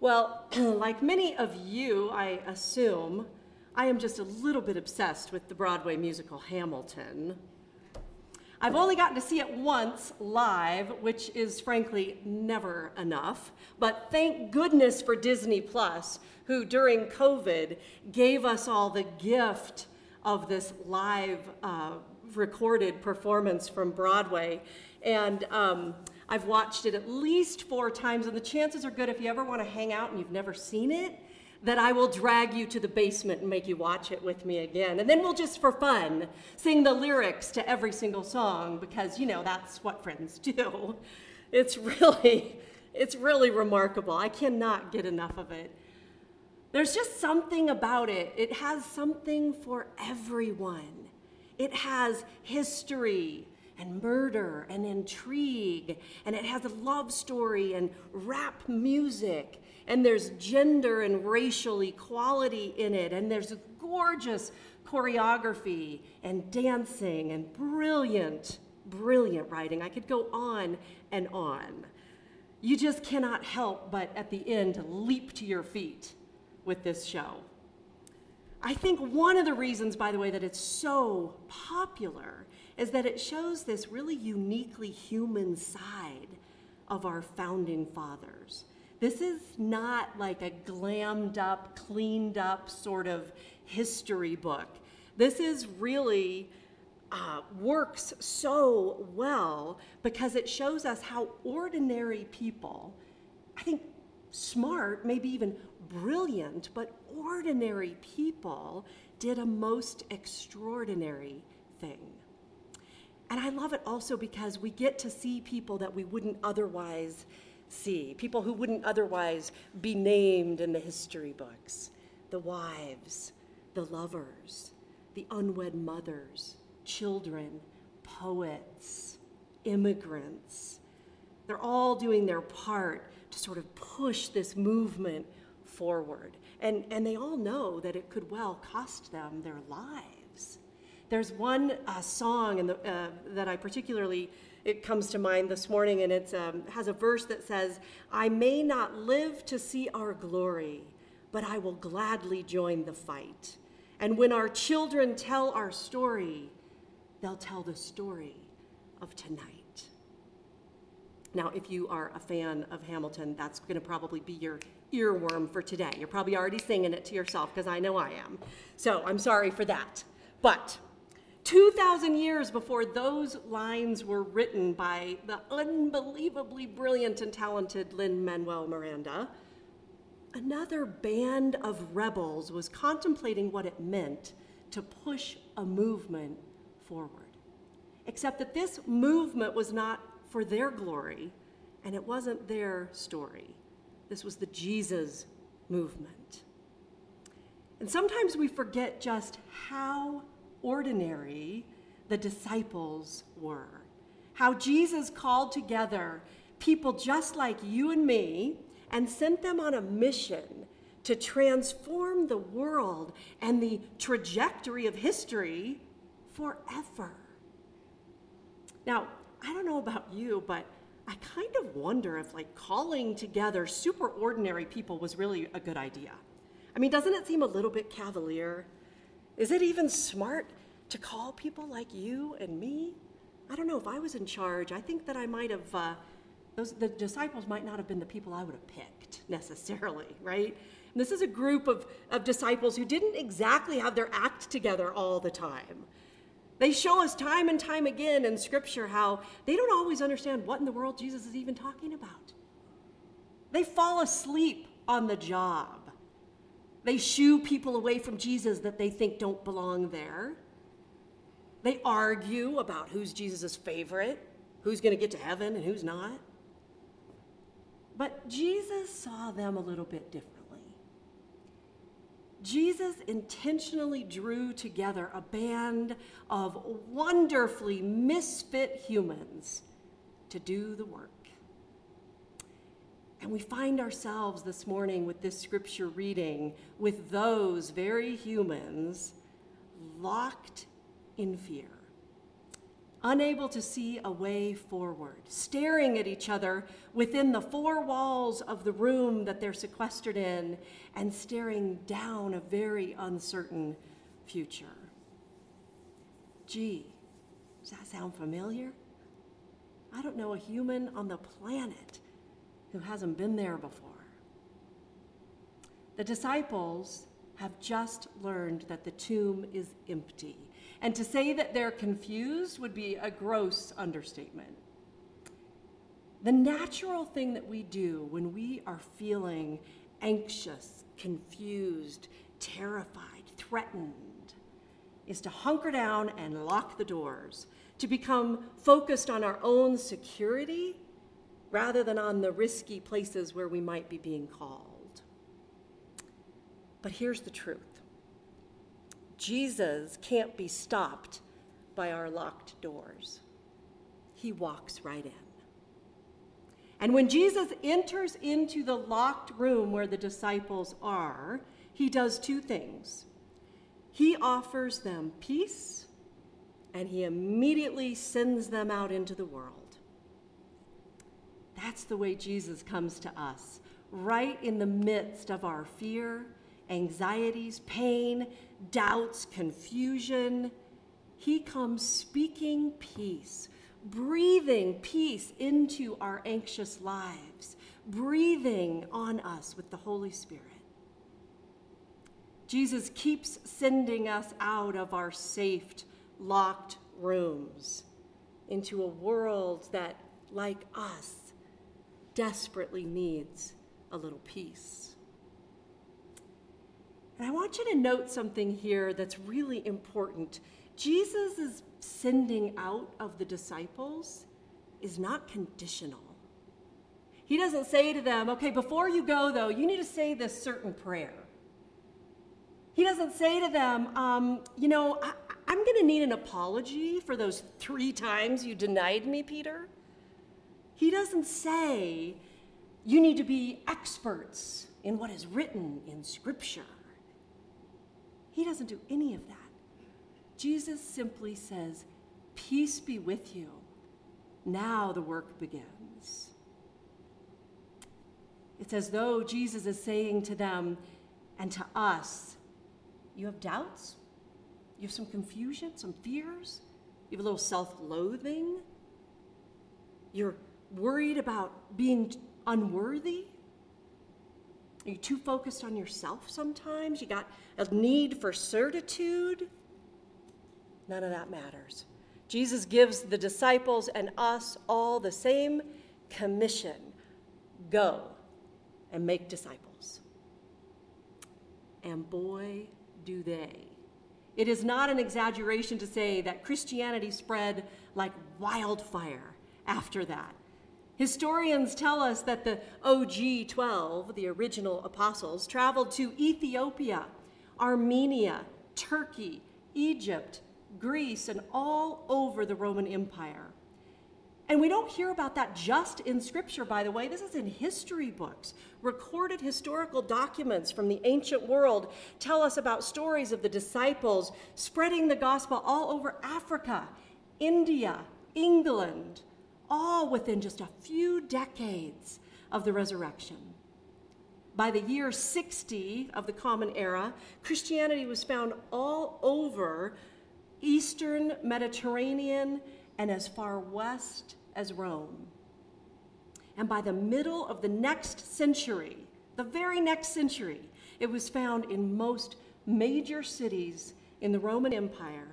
Well, like many of you, I assume, I am just a little bit obsessed with the Broadway musical Hamilton. I've only gotten to see it once live, which is frankly never enough. But thank goodness for Disney Plus, who during COVID gave us all the gift of this live uh, recorded performance from Broadway. And um, I've watched it at least four times, and the chances are good if you ever want to hang out and you've never seen it, that I will drag you to the basement and make you watch it with me again. And then we'll just, for fun, sing the lyrics to every single song because, you know, that's what friends do. It's really, it's really remarkable. I cannot get enough of it. There's just something about it. It has something for everyone. It has history and murder and intrigue, and it has a love story and rap music, and there's gender and racial equality in it, and there's gorgeous choreography and dancing and brilliant, brilliant writing. I could go on and on. You just cannot help but at the end leap to your feet with this show. I think one of the reasons, by the way, that it's so popular is that it shows this really uniquely human side of our founding fathers. This is not like a glammed up, cleaned up sort of history book. This is really uh, works so well because it shows us how ordinary people, I think smart, maybe even brilliant, but ordinary people did a most extraordinary thing. And I love it also because we get to see people that we wouldn't otherwise see, people who wouldn't otherwise be named in the history books the wives, the lovers, the unwed mothers, children, poets, immigrants. They're all doing their part to sort of push this movement forward. And, and they all know that it could well cost them their lives. There's one uh, song the, uh, that I particularly, it comes to mind this morning, and it um, has a verse that says, I may not live to see our glory, but I will gladly join the fight. And when our children tell our story, they'll tell the story of tonight. Now, if you are a fan of Hamilton, that's going to probably be your earworm for today. You're probably already singing it to yourself because I know I am. So I'm sorry for that. But 2,000 years before those lines were written by the unbelievably brilliant and talented Lin Manuel Miranda, another band of rebels was contemplating what it meant to push a movement forward. Except that this movement was not for their glory, and it wasn't their story. This was the Jesus movement. And sometimes we forget just how ordinary the disciples were. How Jesus called together people just like you and me and sent them on a mission to transform the world and the trajectory of history forever. Now, I don't know about you, but I kind of wonder if like calling together super ordinary people was really a good idea. I mean, doesn't it seem a little bit cavalier? Is it even smart to call people like you and me? I don't know if I was in charge. I think that I might have, uh, those, the disciples might not have been the people I would have picked necessarily, right? And this is a group of, of disciples who didn't exactly have their act together all the time. They show us time and time again in Scripture how they don't always understand what in the world Jesus is even talking about. They fall asleep on the job. They shoo people away from Jesus that they think don't belong there. They argue about who's Jesus' favorite, who's going to get to heaven and who's not. But Jesus saw them a little bit different. Jesus intentionally drew together a band of wonderfully misfit humans to do the work. And we find ourselves this morning with this scripture reading with those very humans locked in fear. Unable to see a way forward, staring at each other within the four walls of the room that they're sequestered in, and staring down a very uncertain future. Gee, does that sound familiar? I don't know a human on the planet who hasn't been there before. The disciples have just learned that the tomb is empty. And to say that they're confused would be a gross understatement. The natural thing that we do when we are feeling anxious, confused, terrified, threatened, is to hunker down and lock the doors, to become focused on our own security rather than on the risky places where we might be being called. But here's the truth Jesus can't be stopped by our locked doors, He walks right in. And when Jesus enters into the locked room where the disciples are, he does two things. He offers them peace, and he immediately sends them out into the world. That's the way Jesus comes to us, right in the midst of our fear, anxieties, pain, doubts, confusion. He comes speaking peace, breathing peace into our anxious lives, breathing on us with the Holy Spirit. Jesus keeps sending us out of our safe, locked rooms into a world that, like us, desperately needs a little peace. And I want you to note something here that's really important. Jesus' sending out of the disciples is not conditional. He doesn't say to them, okay, before you go, though, you need to say this certain prayer. He doesn't say to them, um, you know, I, I'm going to need an apology for those three times you denied me, Peter. He doesn't say, you need to be experts in what is written in Scripture. He doesn't do any of that. Jesus simply says, Peace be with you. Now the work begins. It's as though Jesus is saying to them and to us, You have doubts? You have some confusion, some fears? You have a little self loathing? You're worried about being unworthy? Are you too focused on yourself sometimes? You got a need for certitude? None of that matters. Jesus gives the disciples and us all the same commission go and make disciples. And boy, do they. It is not an exaggeration to say that Christianity spread like wildfire after that. Historians tell us that the OG 12, the original apostles, traveled to Ethiopia, Armenia, Turkey, Egypt, Greece, and all over the Roman Empire. And we don't hear about that just in Scripture, by the way. This is in history books. Recorded historical documents from the ancient world tell us about stories of the disciples spreading the gospel all over Africa, India, England, all within just a few decades of the resurrection. By the year 60 of the Common Era, Christianity was found all over Eastern Mediterranean and as far west as Rome. And by the middle of the next century, the very next century, it was found in most major cities in the Roman Empire.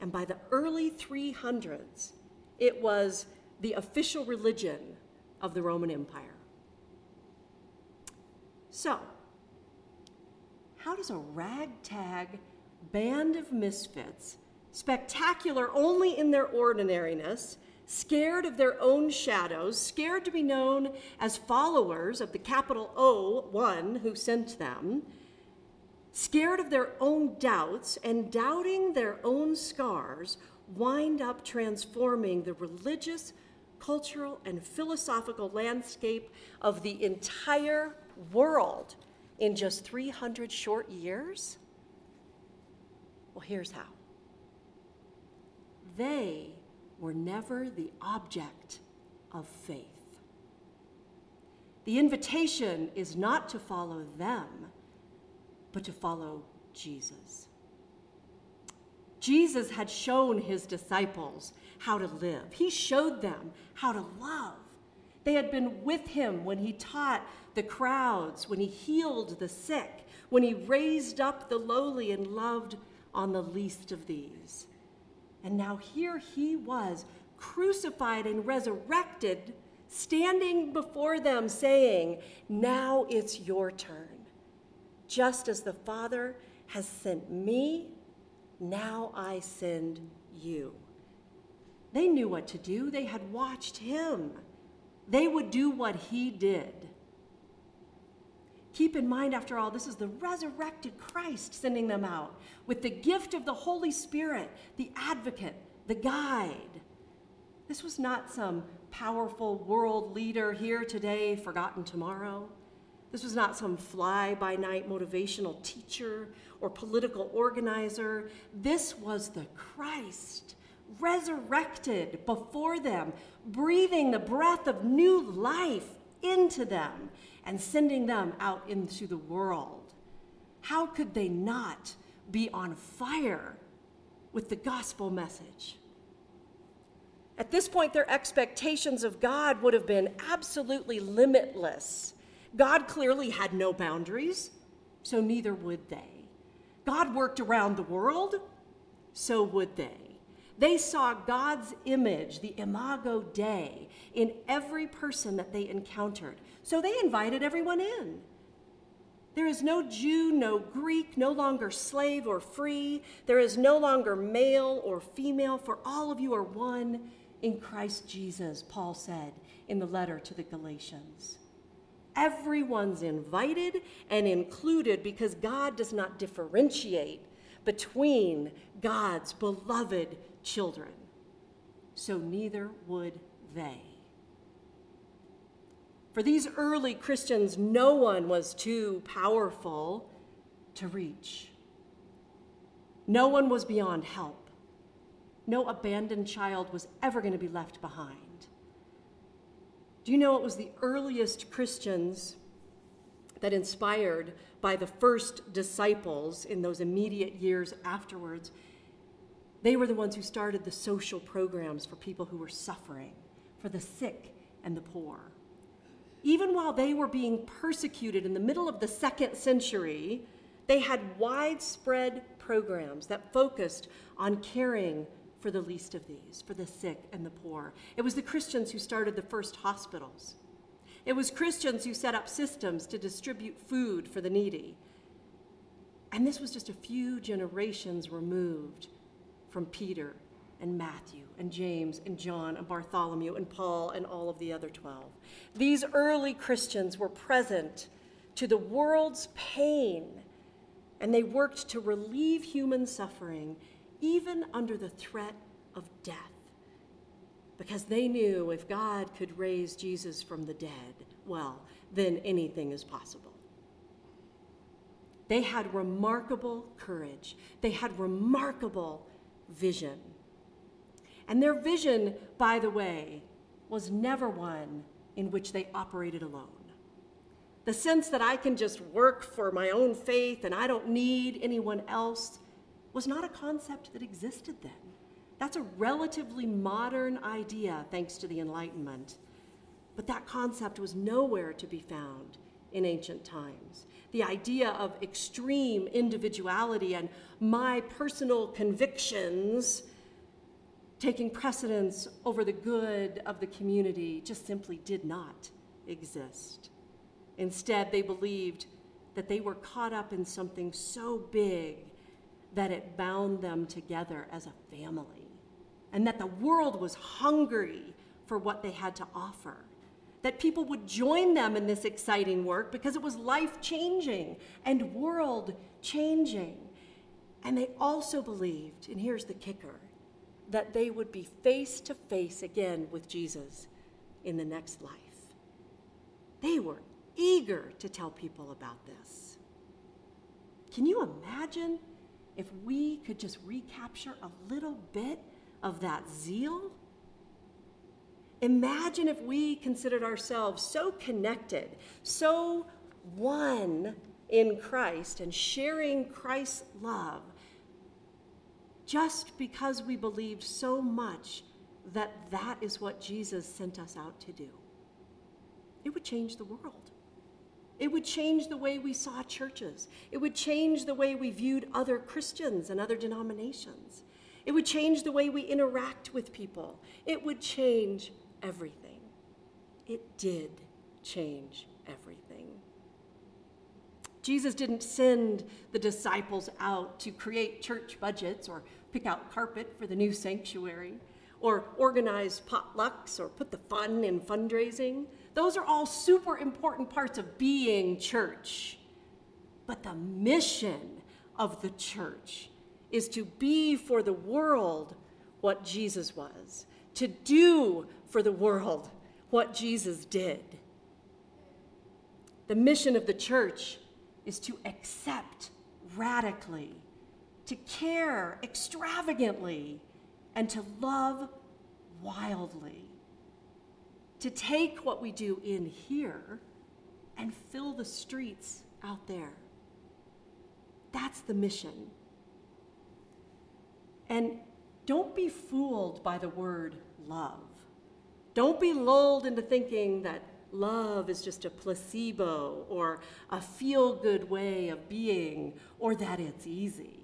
And by the early 300s, it was the official religion of the Roman Empire. So, how does a ragtag band of misfits, spectacular only in their ordinariness, scared of their own shadows, scared to be known as followers of the capital O one who sent them, scared of their own doubts and doubting their own scars, wind up transforming the religious cultural, and philosophical landscape of the entire world in just 300 short years? Well, here's how. They were never the object of faith. The invitation is not to follow them, but to follow Jesus. Jesus had shown his disciples how to live, he showed them how to love. They had been with him when he taught the crowds, when he healed the sick, when he raised up the lowly and loved on the least of these. And now here he was, crucified and resurrected, standing before them, saying, Now it's your turn. Just as the Father has sent me, now I send you. They knew what to do, they had watched him. They would do what he did. Keep in mind, after all, this is the resurrected Christ sending them out with the gift of the Holy Spirit, the advocate, the guide. This was not some powerful world leader here today, forgotten tomorrow. This was not some fly by night motivational teacher or political organizer. This was the Christ, resurrected before them, breathing the breath of new life into them and sending them out into the world. How could they not be on fire with the gospel message? At this point, their expectations of God would have been absolutely limitless. God clearly had no boundaries, so neither would they. God worked around the world, so would they. They saw God's image, the imago Dei, in every person that they encountered. So they invited everyone in. There is no Jew, no Greek, no longer slave or free. There is no longer male or female, for all of you are one in Christ Jesus, Paul said in the letter to the Galatians. Everyone's invited and included because God does not differentiate between God's beloved children. So neither would they. For these early Christians, no one was too powerful to reach. No one was beyond help. No abandoned child was ever going to be left behind. Do you know it was the earliest Christians that inspired by the first disciples in those immediate years afterwards? They were the ones who started the social programs for people who were suffering, for the sick and the poor even while they were being persecuted in the middle of the second century, they had widespread programs that focused on caring for the least of these, for the sick and the poor. It was the Christians who started the first hospitals. It was Christians who set up systems to distribute food for the needy. And this was just a few generations removed from Peter and Matthew and James and John and Bartholomew and Paul and all of the other 12. These early Christians were present to the world's pain, and they worked to relieve human suffering even under the threat of death. Because they knew if God could raise Jesus from the dead, well, then anything is possible. They had remarkable courage. They had remarkable vision. And their vision, by the way, was never one in which they operated alone. The sense that I can just work for my own faith and I don't need anyone else was not a concept that existed then. That's a relatively modern idea, thanks to the Enlightenment. But that concept was nowhere to be found in ancient times. The idea of extreme individuality and my personal convictions taking precedence over the good of the community just simply did not exist. Instead, they believed that they were caught up in something so big that it bound them together as a family, and that the world was hungry for what they had to offer. That people would join them in this exciting work because it was life changing and world changing. And they also believed, and here's the kicker that they would be face to face again with Jesus in the next life. They were eager to tell people about this. Can you imagine if we could just recapture a little bit of that zeal Imagine if we considered ourselves so connected, so one in Christ, and sharing Christ's love just because we believed so much that that is what Jesus sent us out to do. It would change the world. It would change the way we saw churches. It would change the way we viewed other Christians and other denominations. It would change the way we interact with people. It would change everything. It did change everything. Jesus didn't send the disciples out to create church budgets or pick out carpet for the new sanctuary or organize potlucks or put the fun in fundraising. Those are all super important parts of being church. But the mission of the church is to be for the world what Jesus was, to do for the world what Jesus did. The mission of the church is to accept radically, to care extravagantly, and to love wildly. To take what we do in here and fill the streets out there. That's the mission. And don't be fooled by the word love. Don't be lulled into thinking that love is just a placebo or a feel good way of being or that it's easy.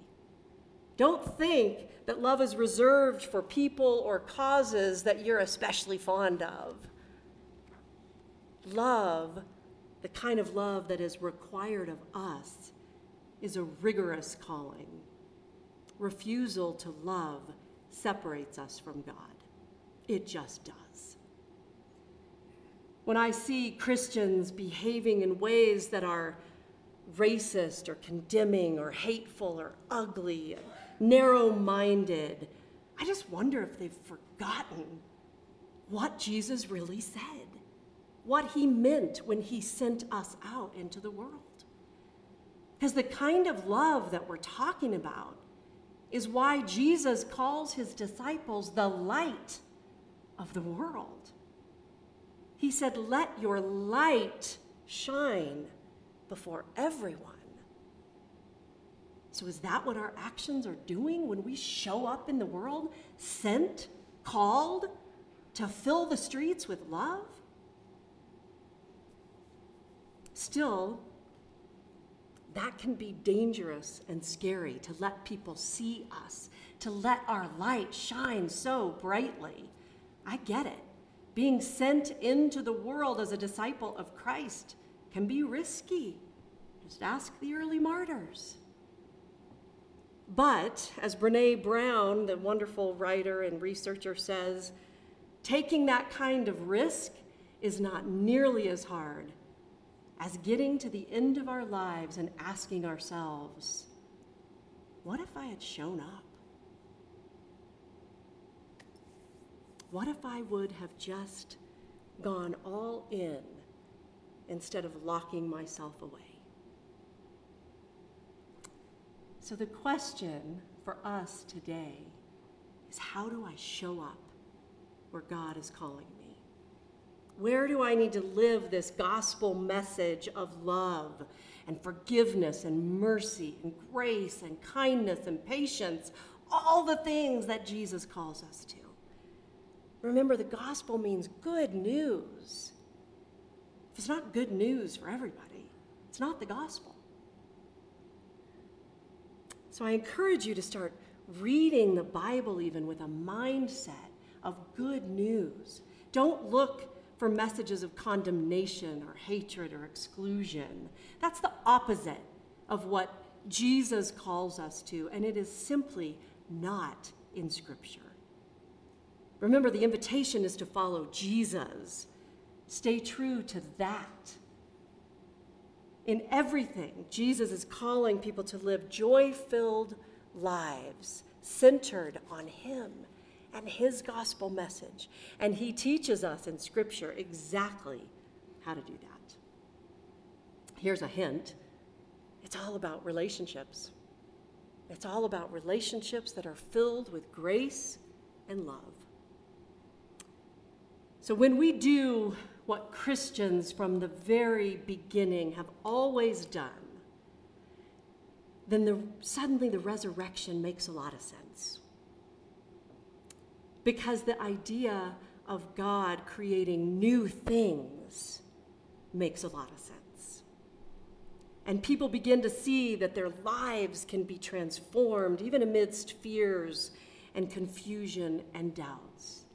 Don't think that love is reserved for people or causes that you're especially fond of. Love, the kind of love that is required of us, is a rigorous calling. Refusal to love separates us from God. It just does. When I see Christians behaving in ways that are racist or condemning or hateful or ugly, narrow minded, I just wonder if they've forgotten what Jesus really said, what he meant when he sent us out into the world. Because the kind of love that we're talking about is why Jesus calls his disciples the light of the world. He said, Let your light shine before everyone. So, is that what our actions are doing when we show up in the world, sent, called to fill the streets with love? Still, that can be dangerous and scary to let people see us, to let our light shine so brightly. I get it. Being sent into the world as a disciple of Christ can be risky. Just ask the early martyrs. But, as Brene Brown, the wonderful writer and researcher, says, taking that kind of risk is not nearly as hard as getting to the end of our lives and asking ourselves, what if I had shown up? What if I would have just gone all in instead of locking myself away? So, the question for us today is how do I show up where God is calling me? Where do I need to live this gospel message of love and forgiveness and mercy and grace and kindness and patience? All the things that Jesus calls us to. Remember, the gospel means good news. If it's not good news for everybody, it's not the gospel. So I encourage you to start reading the Bible even with a mindset of good news. Don't look for messages of condemnation or hatred or exclusion. That's the opposite of what Jesus calls us to, and it is simply not in Scripture. Remember, the invitation is to follow Jesus. Stay true to that. In everything, Jesus is calling people to live joy filled lives centered on Him and his gospel message. And he teaches us in Scripture exactly how to do that. Here's a hint it's all about relationships. It's all about relationships that are filled with grace and love. So when we do what Christians from the very beginning have always done, then the, suddenly the resurrection makes a lot of sense. Because the idea of God creating new things makes a lot of sense. And people begin to see that their lives can be transformed even amidst fears and confusion and doubts.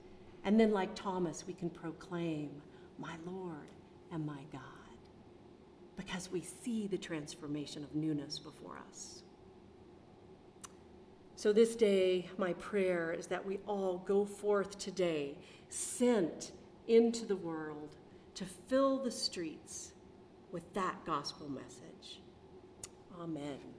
And then, like Thomas, we can proclaim, My Lord and my God, because we see the transformation of newness before us. So, this day, my prayer is that we all go forth today, sent into the world to fill the streets with that gospel message. Amen.